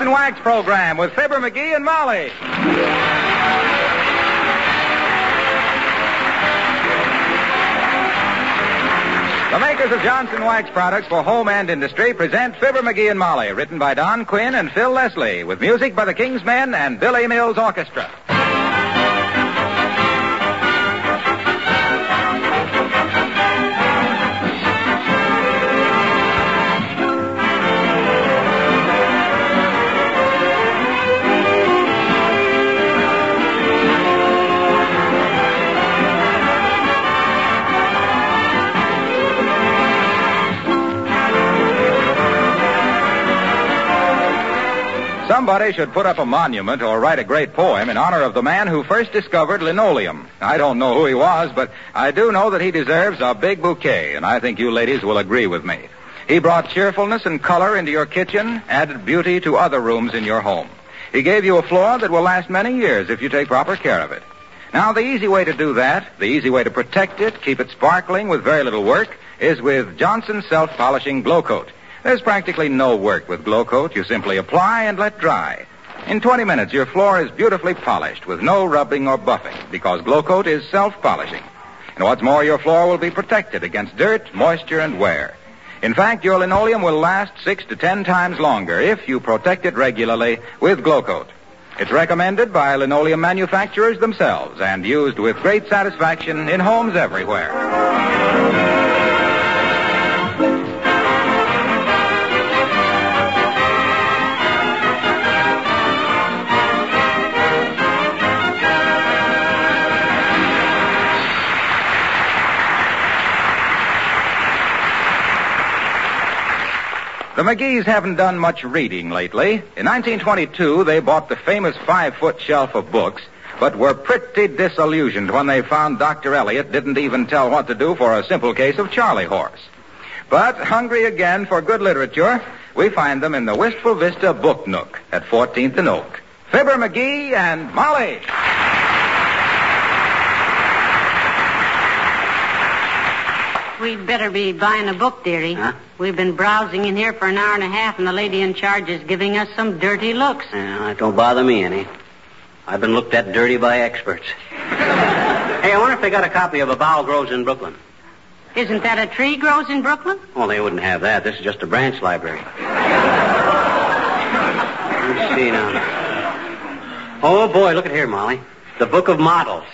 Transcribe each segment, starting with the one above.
Johnson Wax program with Fibber McGee and Molly. The makers of Johnson Wax products for home and industry present Fibber McGee and Molly, written by Don Quinn and Phil Leslie, with music by the King's Men and Billy Mills Orchestra. Somebody should put up a monument or write a great poem in honor of the man who first discovered linoleum. I don't know who he was, but I do know that he deserves a big bouquet, and I think you ladies will agree with me. He brought cheerfulness and color into your kitchen, added beauty to other rooms in your home. He gave you a floor that will last many years if you take proper care of it. Now, the easy way to do that, the easy way to protect it, keep it sparkling with very little work, is with Johnson Self-Polishing Glow Coat. There's practically no work with Glow Coat. You simply apply and let dry. In 20 minutes, your floor is beautifully polished with no rubbing or buffing because Glow Coat is self-polishing. And what's more, your floor will be protected against dirt, moisture, and wear. In fact, your linoleum will last six to ten times longer if you protect it regularly with Glow Coat. It's recommended by linoleum manufacturers themselves and used with great satisfaction in homes everywhere. The McGees haven't done much reading lately. In 1922, they bought the famous five-foot shelf of books, but were pretty disillusioned when they found Dr. Eliot didn't even tell what to do for a simple case of Charley horse. But hungry again for good literature, we find them in the Wistful Vista Book Nook at 14th and Oak. Fibber McGee and Molly. We'd better be buying a book, dearie. Huh? We've been browsing in here for an hour and a half, and the lady in charge is giving us some dirty looks. Yeah, that don't bother me any. I've been looked at dirty by experts. hey, I wonder if they got a copy of A Bough Grows in Brooklyn. Isn't that a tree grows in Brooklyn? Well, they wouldn't have that. This is just a branch library. Let me see now. Oh, boy, look at here, Molly. The Book of Models.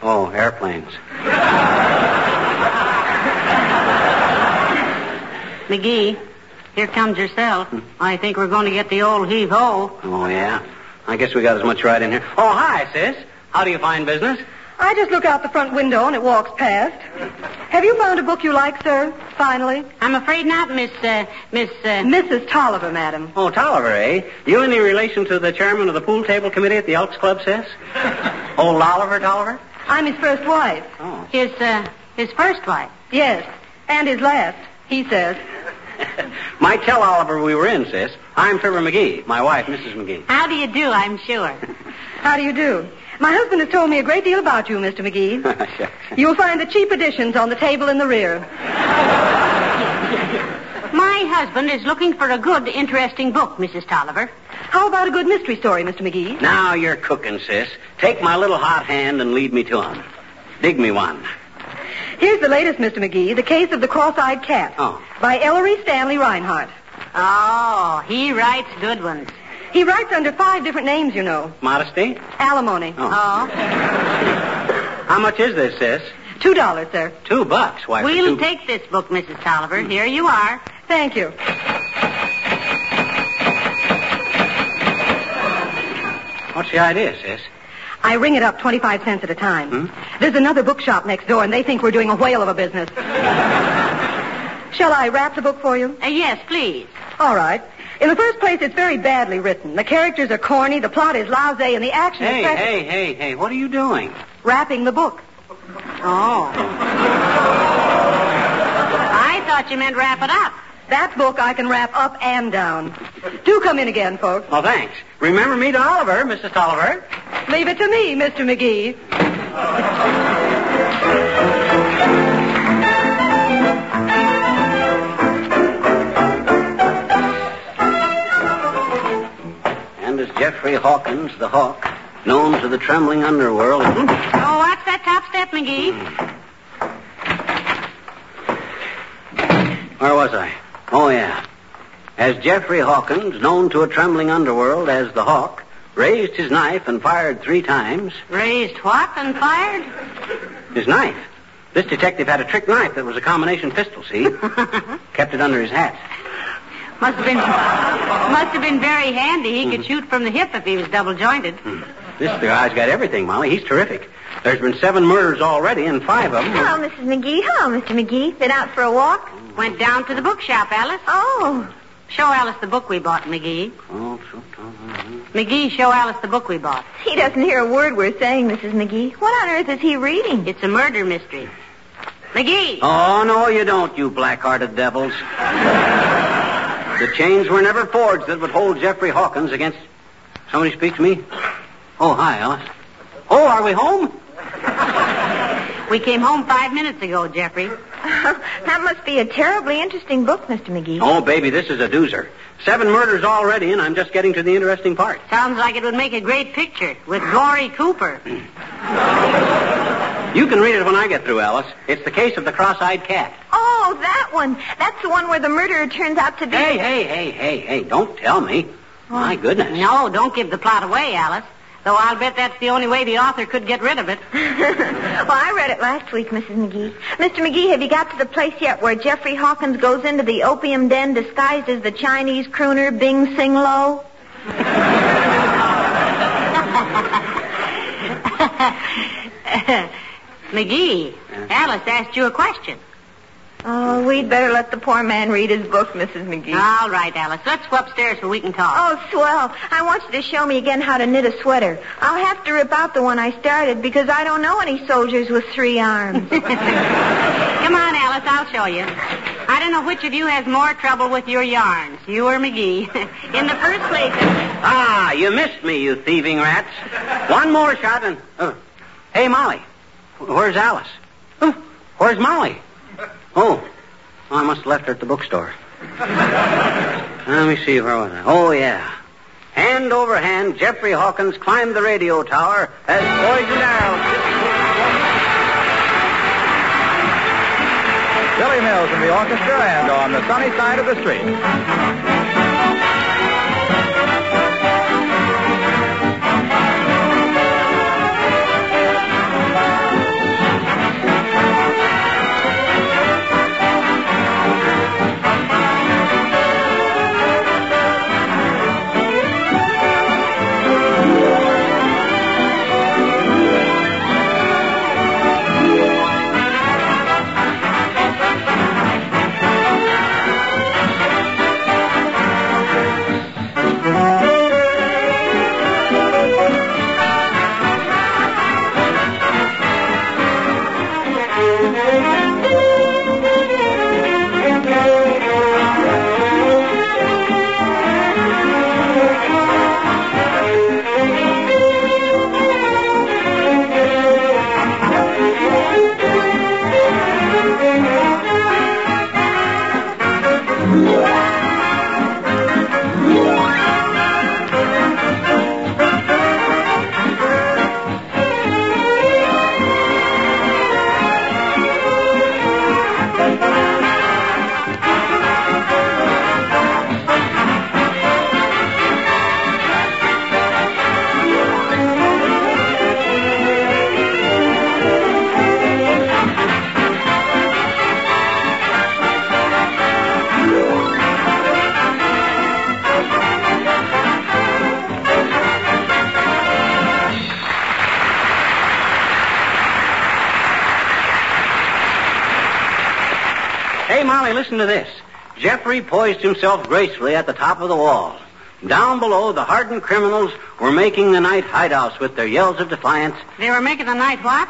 Oh, airplanes. McGee, here comes yourself. I think we're going to get the old heave-ho. Oh, yeah? I guess we got as much right in here. Oh, hi, sis. How do you find business? I just look out the front window and it walks past. Have you found a book you like, sir? Finally? I'm afraid not, Miss, uh, Miss, uh... Mrs. Tolliver, madam. Oh, Tolliver, eh? You any relation to the chairman of the pool table committee at the Elks Club, sis? Old Oliver Tolliver? I'm his first wife. Oh. His, uh, his first wife. Yes. And his last, he says. Might tell Oliver we were in, sis. I'm Fibber McGee, my wife, Mrs. McGee. How do you do, I'm sure. How do you do? My husband has told me a great deal about you, Mr. McGee. Shucks. You'll find the cheap editions on the table in the rear. My husband is looking for a good, interesting book, Mrs. Tolliver. How about a good mystery story, Mr. McGee? Now you're cooking, sis. Take my little hot hand and lead me to 'em. Dig me one. Here's the latest, Mr. McGee, The Case of the Cross-Eyed Cat. Oh. By Ellery Stanley Reinhardt. Oh, he writes good ones. He writes under five different names, you know. Modesty? Alimony. Oh. Oh. How much is this, sis? Two dollars, sir. Two bucks. Why, We'll two... take this book, Mrs. Tolliver. Here you are. Thank you. What's the idea, sis? I ring it up 25 cents at a time. There's another bookshop next door, and they think we're doing a whale of a business. Shall I wrap the book for you? Uh, yes, please. All right. In the first place, it's very badly written. The characters are corny, the plot is lousy, and the action Hey, is... fresh- hey, hey, hey, what are you doing? Wrapping the book. Oh. I thought you meant wrap it up. That book I can wrap up and down. Do come in again, folks. Oh, thanks. Remember me to Oliver, Mrs. Tolliver. Leave it to me, Mr. McGee. And as Jeffrey Hawkins, the Hawk, known to the trembling underworld. Oh, watch that top step, McGee. Hmm. Where was I? Oh, yeah. As Jeffrey Hawkins, known to a trembling underworld as the Hawk, raised his knife and fired three times. Raised what and fired? His knife. This detective had a trick knife that was a combination pistol, see? Kept it under his hat. Must have been must have been very handy. He could mm-hmm. shoot from the hip if he was double jointed. Hmm. This guy's got everything, Molly. He's terrific. There's been seven murders already, and five of them. Hello, Mrs. McGee. Hello, Mr. McGee. Been out for a walk? Went down to the bookshop, Alice. Oh. Show Alice the book we bought, McGee. Oh, McGee, show Alice the book we bought. He doesn't hear a word we're saying, Mrs. McGee. What on earth is he reading? It's a murder mystery. McGee! Oh, no, you don't, you black-hearted devils. the chains were never forged that would hold Jeffrey Hawkins against. Somebody speak to me? Oh, hi, Alice. Oh, are we home? We came home five minutes ago, Jeffrey. that must be a terribly interesting book, Mr. McGee. Oh, baby, this is a doozer. Seven murders already, and I'm just getting to the interesting part. Sounds like it would make a great picture with Glory Cooper. You can read it when I get through, Alice. It's the case of the cross-eyed cat. Oh, that one. That's the one where the murderer turns out to be. Hey, hey, hey, hey, hey, don't tell me. Oh. My goodness. No, don't give the plot away, Alice. Though I'll bet that's the only way the author could get rid of it. well, I read it last week, Mrs. McGee. Mr. McGee, have you got to the place yet where Jeffrey Hawkins goes into the opium den disguised as the Chinese crooner Bing Sing Lo? McGee, Alice asked you a question. Oh, we'd better let the poor man read his book, Mrs. McGee. All right, Alice. Let's go upstairs so we can talk. Oh, swell. I want you to show me again how to knit a sweater. I'll have to rip out the one I started because I don't know any soldiers with three arms. Come on, Alice. I'll show you. I don't know which of you has more trouble with your yarns, you or McGee. In the first place, Ah, you missed me, you thieving rats. One more shot and. Oh. Hey, Molly. Where's Alice? Where's Molly? Oh. oh, I must have left her at the bookstore. Let me see, where was I? Oh, yeah. Hand over hand, Jeffrey Hawkins climbed the radio tower as Poison Arrow. Billy Mills in the orchestra and on the sunny side of the street. Listen to this. Jeffrey poised himself gracefully at the top of the wall. Down below, the hardened criminals were making the night hideouts with their yells of defiance. they were making the night what?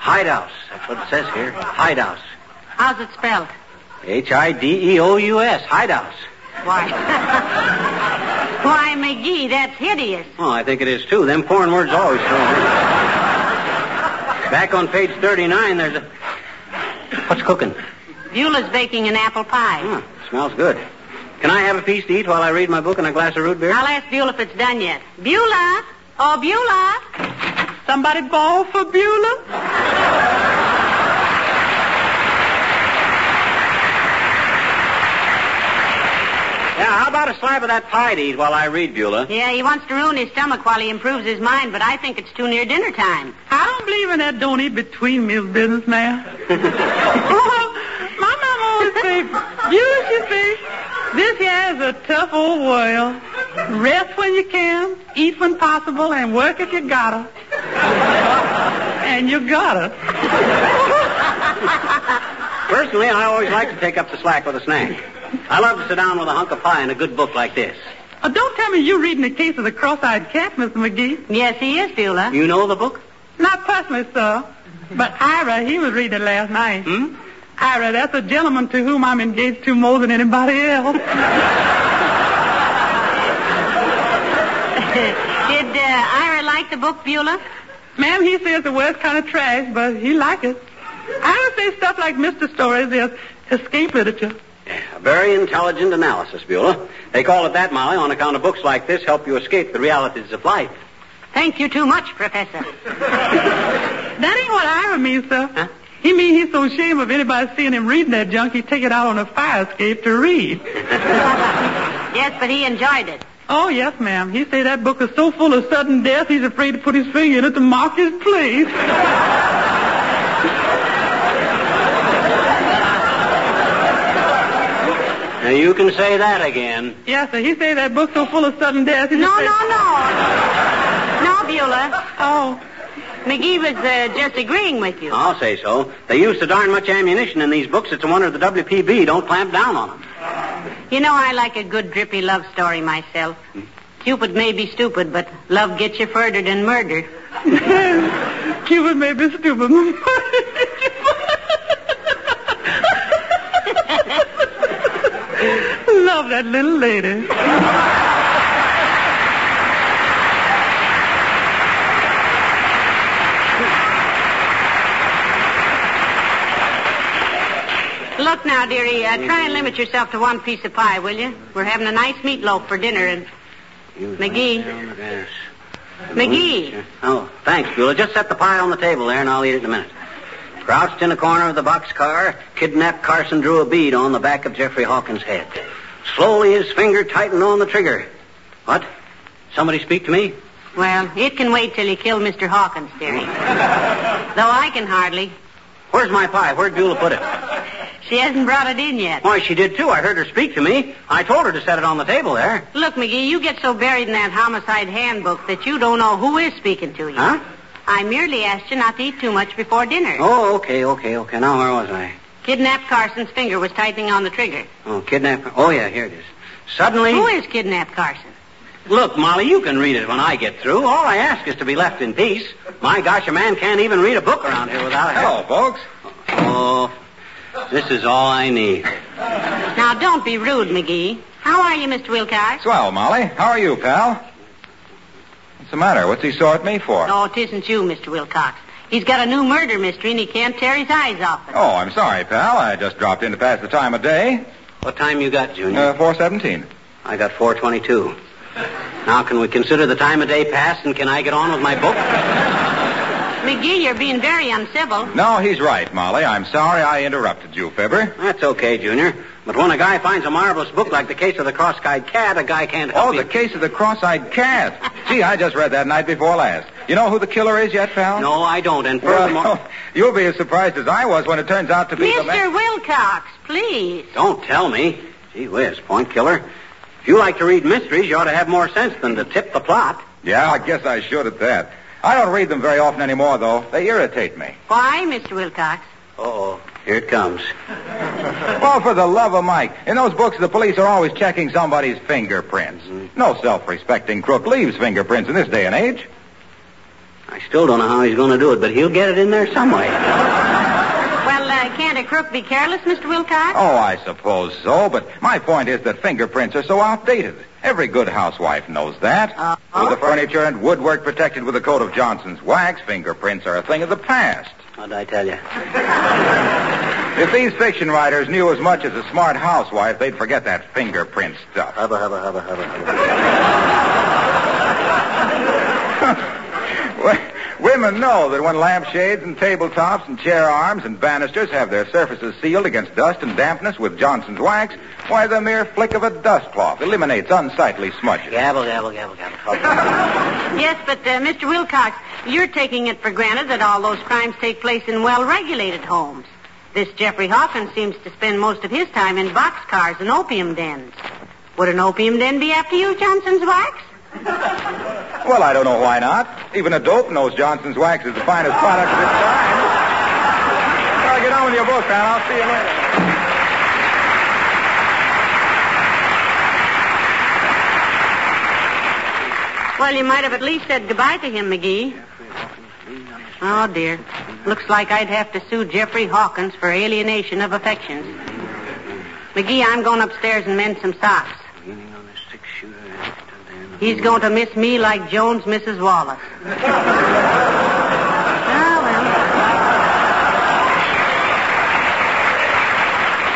Hideouts. That's what it says here. Hideouts. How's it spelled? H I D E O U S. Hideouts. Why? Why, McGee, that's hideous. Oh, I think it is too. Them foreign words always throw me. Back on page 39, there's a. What's cooking? Beulah's baking an apple pie. Hmm, smells good. Can I have a piece to eat while I read my book and a glass of root beer? I'll ask Beulah if it's done yet. Beulah! Oh, Beulah! Somebody ball for Beulah? Yeah, how about a slab of that pie to eat while I read, Beulah? Yeah, he wants to ruin his stomach while he improves his mind, but I think it's too near dinner time. I don't believe in that don't eat between meals business, man. My mama always say, Beulah, this here is a tough old world. Rest when you can, eat when possible, and work if you gotta. and you gotta. Personally, I always like to take up the slack with a snack. I love to sit down with a hunk of pie and a good book like this. Uh, don't tell me you're reading the case of the cross-eyed cat, Mr. McGee. Yes, he is, Beulah. You know the book? Not personally, sir. But Ira, he was reading it last night. Hmm? Ira, that's a gentleman to whom I'm engaged to more than anybody else. Did uh, Ira like the book, Beulah? Ma'am, he says the worst kind of trash, but he like it. Ira says stuff like Mr. Stories is escape literature. A very intelligent analysis, Beulah. They call it that, Molly, on account of books like this help you escape the realities of life. Thank you too much, Professor. That ain't what Ira means, sir. Huh? He mean he's so ashamed of anybody seeing him reading that junk, he take it out on a fire escape to read. yes, but he enjoyed it. Oh, yes, ma'am. He say that book is so full of sudden death, he's afraid to put his finger in it to mark his place. Now, you can say that again. yes, sir. He say that book's so full of sudden death, he's No, afraid... no, no. No, Beulah. Oh, McGee was uh, just agreeing with you. I'll say so. They use so darn much ammunition in these books, it's a wonder the WPB don't clamp down on them. You know, I like a good drippy love story myself. Cupid may be stupid, but love gets you further than murder. Cupid may be stupid. Love that little lady. Look now, dearie, uh, try and limit yourself to one piece of pie, will you? We're having a nice meatloaf for dinner, and McGee. Yes. McGee. Oh, thanks, Beulah. Just set the pie on the table there, and I'll eat it in a minute. Crouched in a corner of the boxcar, kidnapped Carson drew a bead on the back of Jeffrey Hawkins' head. Slowly, his finger tightened on the trigger. What? Somebody speak to me? Well, it can wait till you kill Mr. Hawkins, dearie. Though I can hardly. Where's my pie? Where'd Beulah put it? She hasn't brought it in yet. Why, she did too. I heard her speak to me. I told her to set it on the table there. Look, McGee, you get so buried in that homicide handbook that you don't know who is speaking to you. Huh? I merely asked you not to eat too much before dinner. Oh, okay, okay, okay. Now, where was I? Kidnapped Carson's finger was tightening on the trigger. Oh, kidnapper. Oh, yeah, here it is. Suddenly. Who is kidnapped Carson? Look, Molly, you can read it when I get through. All I ask is to be left in peace. My gosh, a man can't even read a book around here without a Hello, folks. Oh, this is all I need. Now, don't be rude, McGee. How are you, Mr. Wilcox? Swell, Molly. How are you, pal? What's the matter? What's he so at me for? Oh, it isn't you, Mr. Wilcox. He's got a new murder mystery, and he can't tear his eyes off it. Oh, I'm sorry, pal. I just dropped in to pass the time of day. What time you got, Junior? Uh, 417. I got 422. Now, can we consider the time of day passed, and can I get on with my book? McGee, you're being very uncivil. No, he's right, Molly. I'm sorry I interrupted you, Fibber. That's okay, Junior. But when a guy finds a marvelous book like the case of the cross-eyed cat, a guy can't help Oh, the it. case of the cross-eyed cat. Gee, I just read that night before last. You know who the killer is yet, pal? No, I don't. And furthermore... Well, you'll be as surprised as I was when it turns out to be the man. Mr. Wilcox, please. Don't tell me. Gee whiz, point killer. If you like to read mysteries, you ought to have more sense than to tip the plot. Yeah, I guess I should at that. I don't read them very often anymore, though. They irritate me. Why, Mr. Wilcox? Uh-oh. Here it comes. Well, for the love of Mike. In those books, the police are always checking somebody's fingerprints. Mm-hmm. No self-respecting crook leaves fingerprints in this day and age. I still don't know how he's going to do it, but he'll get it in there some way. Well, uh, can't a crook be careless, Mr. Wilcox? Oh, I suppose so, but my point is that fingerprints are so outdated. Every good housewife knows that. Uh-huh. With the furniture and woodwork protected with a coat of Johnson's wax, fingerprints are a thing of the past. What'd I tell you? If these fiction writers knew as much as a smart housewife, they'd forget that fingerprint stuff. Hubba, hubba, hubba, hubba, hubba. Women know that when lampshades and tabletops and chair arms and banisters have their surfaces sealed against dust and dampness with Johnson's wax, why the mere flick of a dust cloth eliminates unsightly smudges. Gabble, gabble, gabble, gabble. Yes, but uh, Mr. Wilcox, you're taking it for granted that all those crimes take place in well-regulated homes. This Jeffrey Hawkins seems to spend most of his time in boxcars and opium dens. Would an opium den be after you, Johnson's wax? Well, I don't know why not. Even a dope knows Johnson's wax is the finest product of its kind. Well, get on with your book, man. I'll see you later. Well, you might have at least said goodbye to him, McGee. Oh, dear. Looks like I'd have to sue Jeffrey Hawkins for alienation of affections. McGee, I'm going upstairs and mend some socks. He's going to miss me like Jones misses Wallace. Ah, well.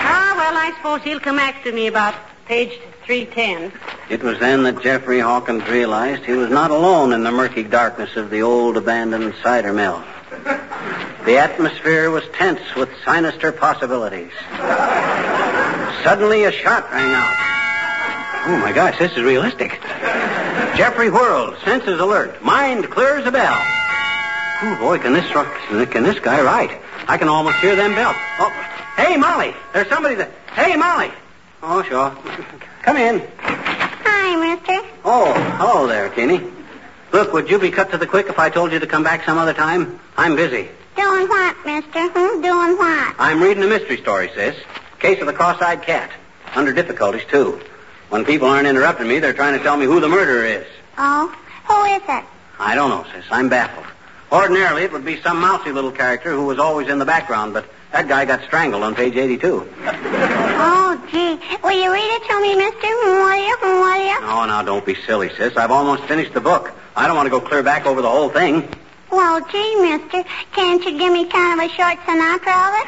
Ah, well, I suppose he'll come after me about page 310. It was then that Jeffrey Hawkins realized he was not alone in the murky darkness of the old abandoned cider mill. The atmosphere was tense with sinister possibilities. Suddenly a shot rang out. Oh my gosh, this is realistic. Jeffrey whirled, senses alert, mind clear as a bell. Oh boy, can this can this guy write? I can almost hear them bells. Oh, hey Molly, there's somebody there. Hey Molly. Oh sure. Come in. Hi, mister. Oh, hello there, Teeny. Look, would you be cut to the quick if I told you to come back some other time? I'm busy. Doing what, mister? Hmm? Doing what? I'm reading a mystery story, sis. Case of the cross-eyed cat. Under difficulties, too. When people aren't interrupting me, they're trying to tell me who the murderer is. Oh? Who is it? I don't know, sis. I'm baffled. Ordinarily, it would be some mousy little character who was always in the background, but that guy got strangled on page 82. Oh, gee. Will you read it to me, mister? Will you? Will you? Oh, now, don't be silly, sis. I've almost finished the book. I don't want to go clear back over the whole thing. Well, gee, mister. Can't you give me kind of a short Sinatra of it?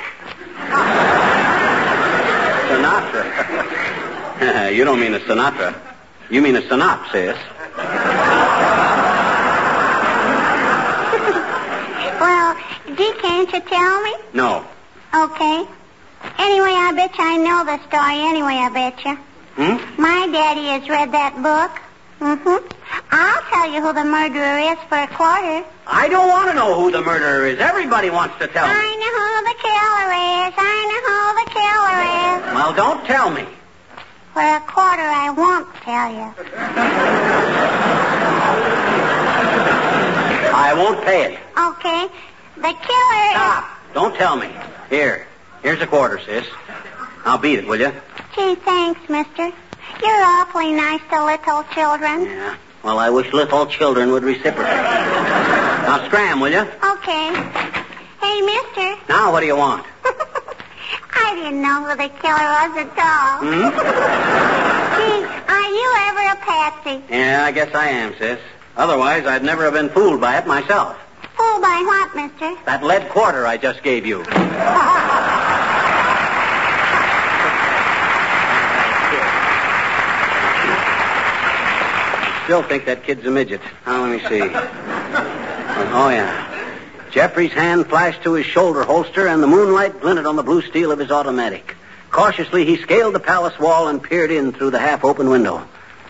Sinatra. you don't mean a Sinatra. You mean a synopsis. Well, gee, can't you tell me? No. Okay. Anyway, I bet you I know the story anyway, I bet you. Hmm? My daddy has read that book. Mm-hmm. I'll tell you who the murderer is for a quarter. I don't want to know who the murderer is. Everybody wants to tell I me. know who the killer is. I know who the killer is. Well, don't tell me. For a quarter, I won't tell you. I won't pay it. Okay. The killer Stop. Don't tell me. Here. Here's a quarter, sis. I'll beat it, will you? Gee, thanks, mister. You're awfully nice to little children. Yeah. Well, I wish little children would reciprocate. now scram, will you? Okay. Hey, mister. Now, what do you want? I didn't know who the killer was at all. Hmm? Gee, are you ever a patsy? Yeah, I guess I am, sis. Otherwise, I'd never have been fooled by it myself. Fooled by what, mister? That lead quarter I just gave you. Still think that kid's a midget. Now, let me see. Oh, yeah. Jeffrey's hand flashed to his shoulder holster, and the moonlight glinted on the blue steel of his automatic. Cautiously, he scaled the palace wall and peered in through the half-open window.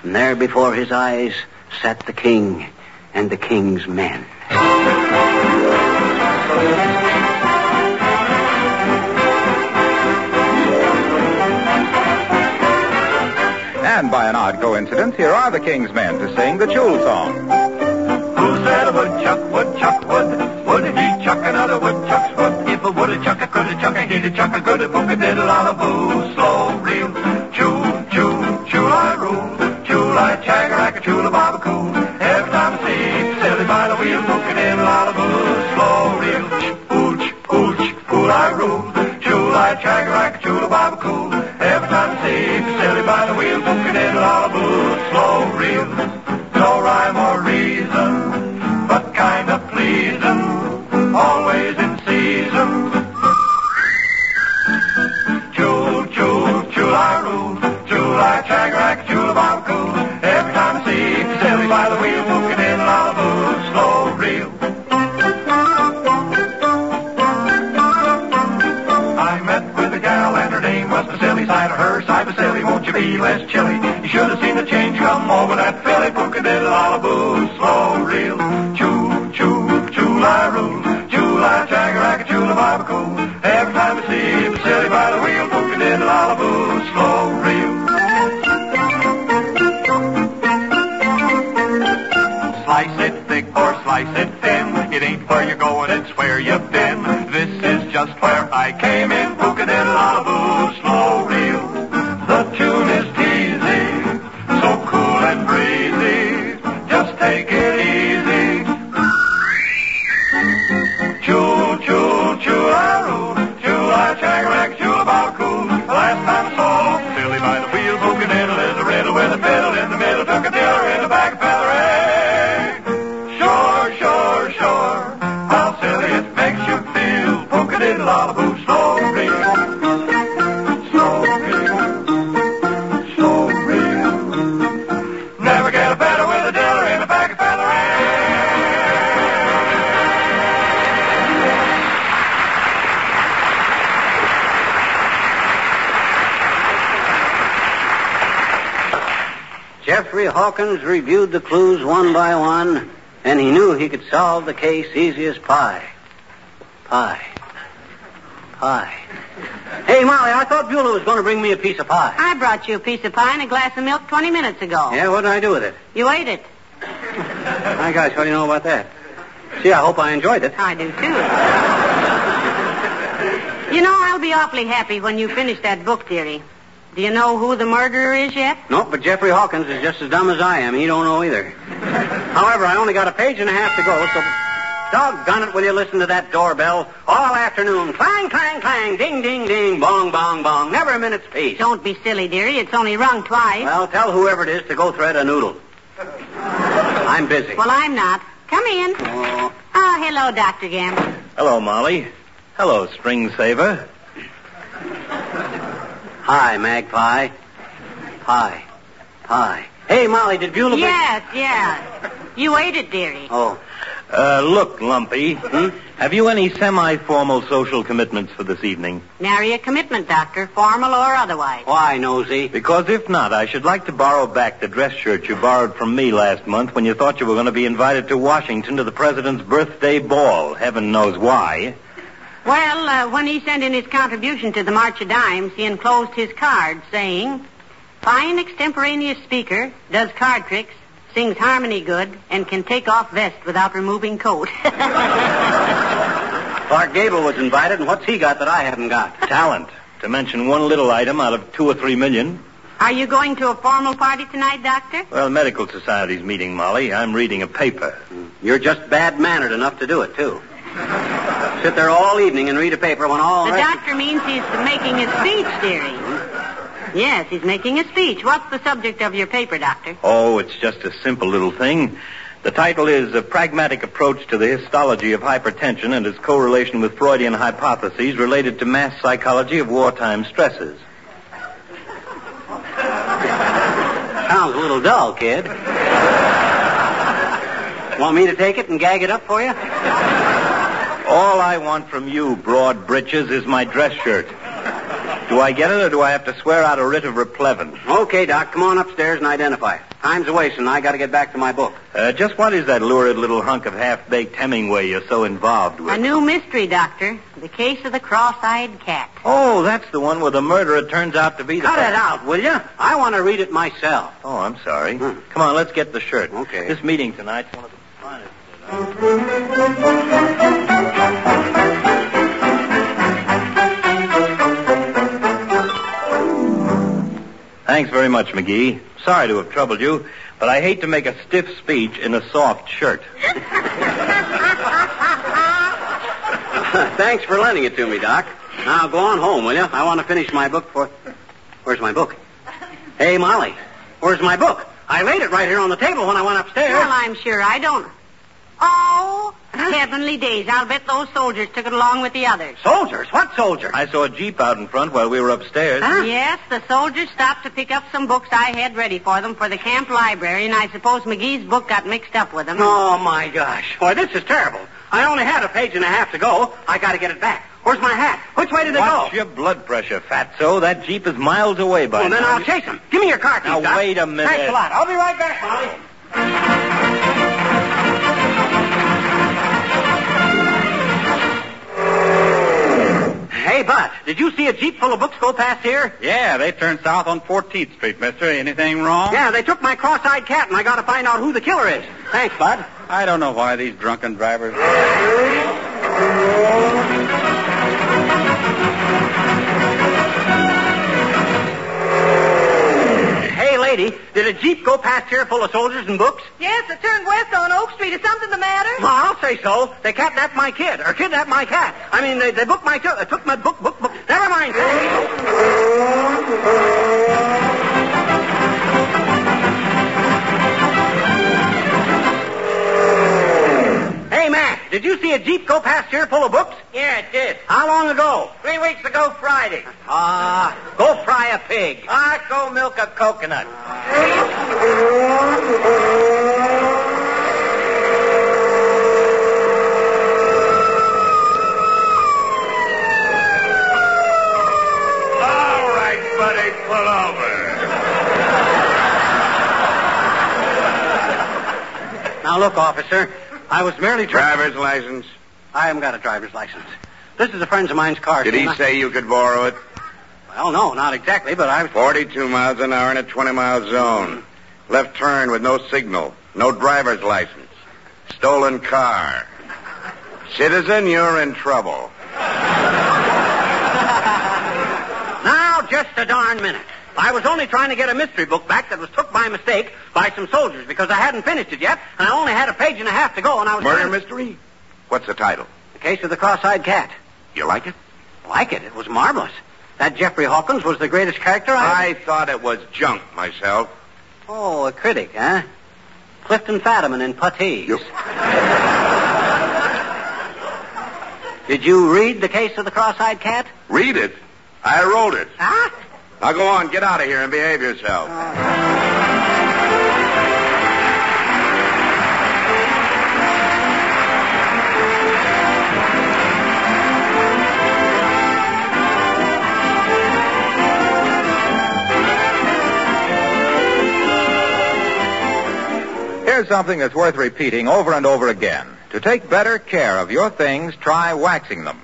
And there before his eyes sat the king and the king's men. And by an odd coincidence, here are the King's men to sing the Chul song. Who said a woodchuck, woodchuck would? Would he chuck another woodchuck's wood? If a would chuck, a could a chuck, a he'd a chuck, a good a book, a diddle on a boo. Won't you? You should have seen the change come over that Philly. Pookadiddle Malibu, slow reel. Choo, choo, choo, chula rule. Chula chagarack, chula barbecue. Every time I see Vasily by the wheel, Pookadiddle Malibu, slow reel. Slice it thick or slice it thin. It ain't where you're going, it's where you've been. This is just where I came Hawkins reviewed the clues one by one, and he knew he could solve the case easy as pie. Pie. Pie. Hey, Molly, I thought Beulah was going to bring me a piece of pie. I brought you a piece of pie and a glass of milk 20 minutes ago. Yeah, what did I do with it? You ate it. My gosh, what do you know about that? See, I hope I enjoyed it. I do, too. you know, I'll be awfully happy when you finish that book, dearie. Do you know who the murderer is yet? No, but Jeffrey Hawkins is just as dumb as I am. He don't know either. However, I only got a page and a half to go, so doggone it, will you listen to that doorbell all afternoon? Clang, clang, clang, ding, ding, ding, bong, bong, bong. Never a minute's peace. Don't be silly, dearie. It's only rung twice. Well, tell whoever it is to go thread a noodle. I'm busy. Well, I'm not. Come in. Oh, Oh, hello, Dr. Gamble. Hello, Molly. Hello, String Saver. Hi, Magpie. Pie. Pie. Hey, Molly, did Beulah... bring- Yes, yes. You ate it, dearie. Oh, Uh, look, Lumpy. Have you any semi-formal social commitments for this evening? Nary a commitment, Doctor, formal or otherwise. why, nosy? Because if not, I should like to borrow back the dress shirt you borrowed from me last month when you thought you were going to be invited to Washington to the president's birthday ball. Heaven knows why. Well, uh, when he sent in his contribution to the March of Dimes, he enclosed his card saying, Fine extemporaneous speaker, does card tricks, sings harmony good, and can take off vest without removing coat. Clark Gable was invited, and what's he got that I haven't got? Talent. To mention one little item out of two or three million. Are you going to a formal party tonight, Doctor? Well, medical society's meeting, Molly. I'm reading a paper. You're just bad-mannered enough to do it, too. Sit there all evening and read a paper when all The rest- doctor means he's making a speech, dearie. Hmm? Yes, he's making a speech. What's the subject of your paper, Doctor? Oh, it's just a simple little thing. The title is A Pragmatic Approach to the Histology of Hypertension and its Correlation with Freudian Hypotheses Related to Mass Psychology of Wartime Stresses. Sounds a little dull, kid. Want me to take it and gag it up for you? All I want from you, broad britches, is my dress shirt. Do I get it or do I have to swear out a writ of replevin? Okay, Doc, come on upstairs and identify. Time's a wasting. I got to get back to my book. Uh, just what is that lurid little hunk of half-baked Hemingway you're so involved with? A new mystery, Doctor. The case of the cross-eyed cat. Oh, that's the one where the murderer turns out to be the... Cut it out, will you? I want to read it myself. Oh, I'm sorry. Hmm. Come on, let's get the shirt. Okay. This meeting tonight's one of the finest. Thanks very much, McGee. Sorry to have troubled you, but I hate to make a stiff speech in a soft shirt. Thanks for lending it to me, Doc. Now go on home, will you? I want to finish my book for. Where's my book? Hey, Molly, where's my book? I laid it right here on the table when I went upstairs. Well, I'm sure I don't. Oh, Heavenly days. I'll bet those soldiers took it along with the others. Soldiers? What soldiers? I saw a Jeep out in front while we were upstairs. Huh? Yes, the soldiers stopped to pick up some books I had ready for them for the camp library, and I suppose McGee's book got mixed up with them. Oh, my gosh. Boy, this is terrible. I only had a page and a half to go. I gotta get it back. Where's my hat? Which way did it Watch go? your blood pressure, Fatso. That Jeep is miles away by Well, then. I'll chase him. Give me your car keys, Now, Doc. wait a minute. Thanks a lot. I'll be right back, Molly. Hey, Bud, did you see a Jeep full of books go past here? Yeah, they turned south on 14th Street, mister. Anything wrong? Yeah, they took my cross-eyed cat, and I gotta find out who the killer is. Thanks, Bud. I don't know why these drunken drivers. lady, did a Jeep go past here full of soldiers and books? Yes, it turned west on Oak Street. Is something the matter? Well, I'll say so. They kidnapped my kid, or kidnapped my cat. I mean, they, they booked my, took, uh, took my book, book, book. Never mind. Did you see a Jeep go past here full of books? Yeah, it did. How long ago? Three weeks ago Friday. Ah, go fry a pig. Ah, go milk a coconut. All right, buddy, pull over. Now, look, officer, I was merely trying... Driver's license. I haven't got a driver's license. This is a friend of mine's car. Did he I- say you could borrow it? Well, no, not exactly, but I was... 42 miles an hour in a 20 mile zone. Left turn with no signal. No driver's license. Stolen car. Citizen, you're in trouble. Now, just a darn minute. I was only trying to get a mystery book back that was took by mistake by some soldiers because I hadn't finished it yet, and I only had a page and a half to go, and I was... Murder to- mystery? What's the title? The case of the cross-eyed cat. You like it? Like it. It was marvelous. That Jeffrey Hawkins was the greatest character I... I thought it was junk myself. Oh, a critic, huh? Clifton Fadiman in Puttees. You- Did you read the case of the cross-eyed cat? Read it. I wrote it. Huh? Now go on, get out of here and behave yourself. Here's something that's worth repeating over and over again. To take better care of your things, try waxing them.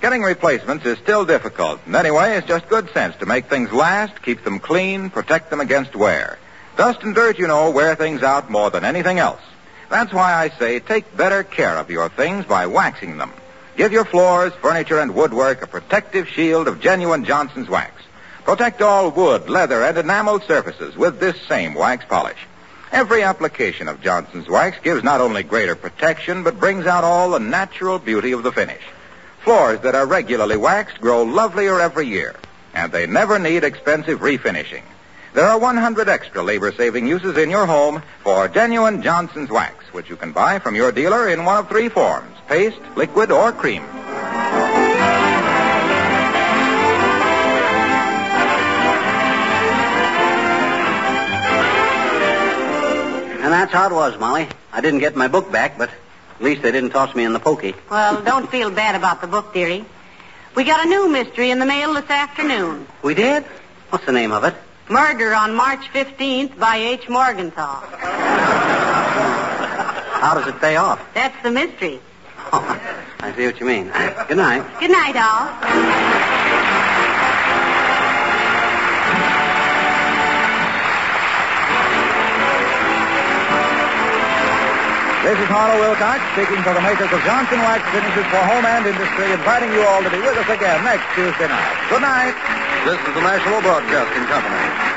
Getting replacements is still difficult, and anyway, it's just good sense to make things last, keep them clean, protect them against wear. Dust and dirt, you know, wear things out more than anything else. That's why I say take better care of your things by waxing them. Give your floors, furniture, and woodwork a protective shield of genuine Johnson's wax. Protect all wood, leather, and enameled surfaces with this same wax polish. Every application of Johnson's wax gives not only greater protection, but brings out all the natural beauty of the finish. Floors that are regularly waxed grow lovelier every year, and they never need expensive refinishing. There are 100 extra labor-saving uses in your home for genuine Johnson's wax, which you can buy from your dealer in one of three forms, paste, liquid, or cream. And that's how it was, Molly. I didn't get my book back, but at least they didn't toss me in the pokey. Well, don't feel bad about the book, dearie. We got a new mystery in the mail this afternoon. We did? What's the name of it? Murder on March 15th by H. Morgenthau. How does it pay off? That's the mystery. I see what you mean. Good night. Good night, all. This is Harlow Wilcox speaking for the makers of Johnson Wax Finishes for Home and Industry, inviting you all to be with us again next Tuesday night. Good night. This is the National Broadcasting Company.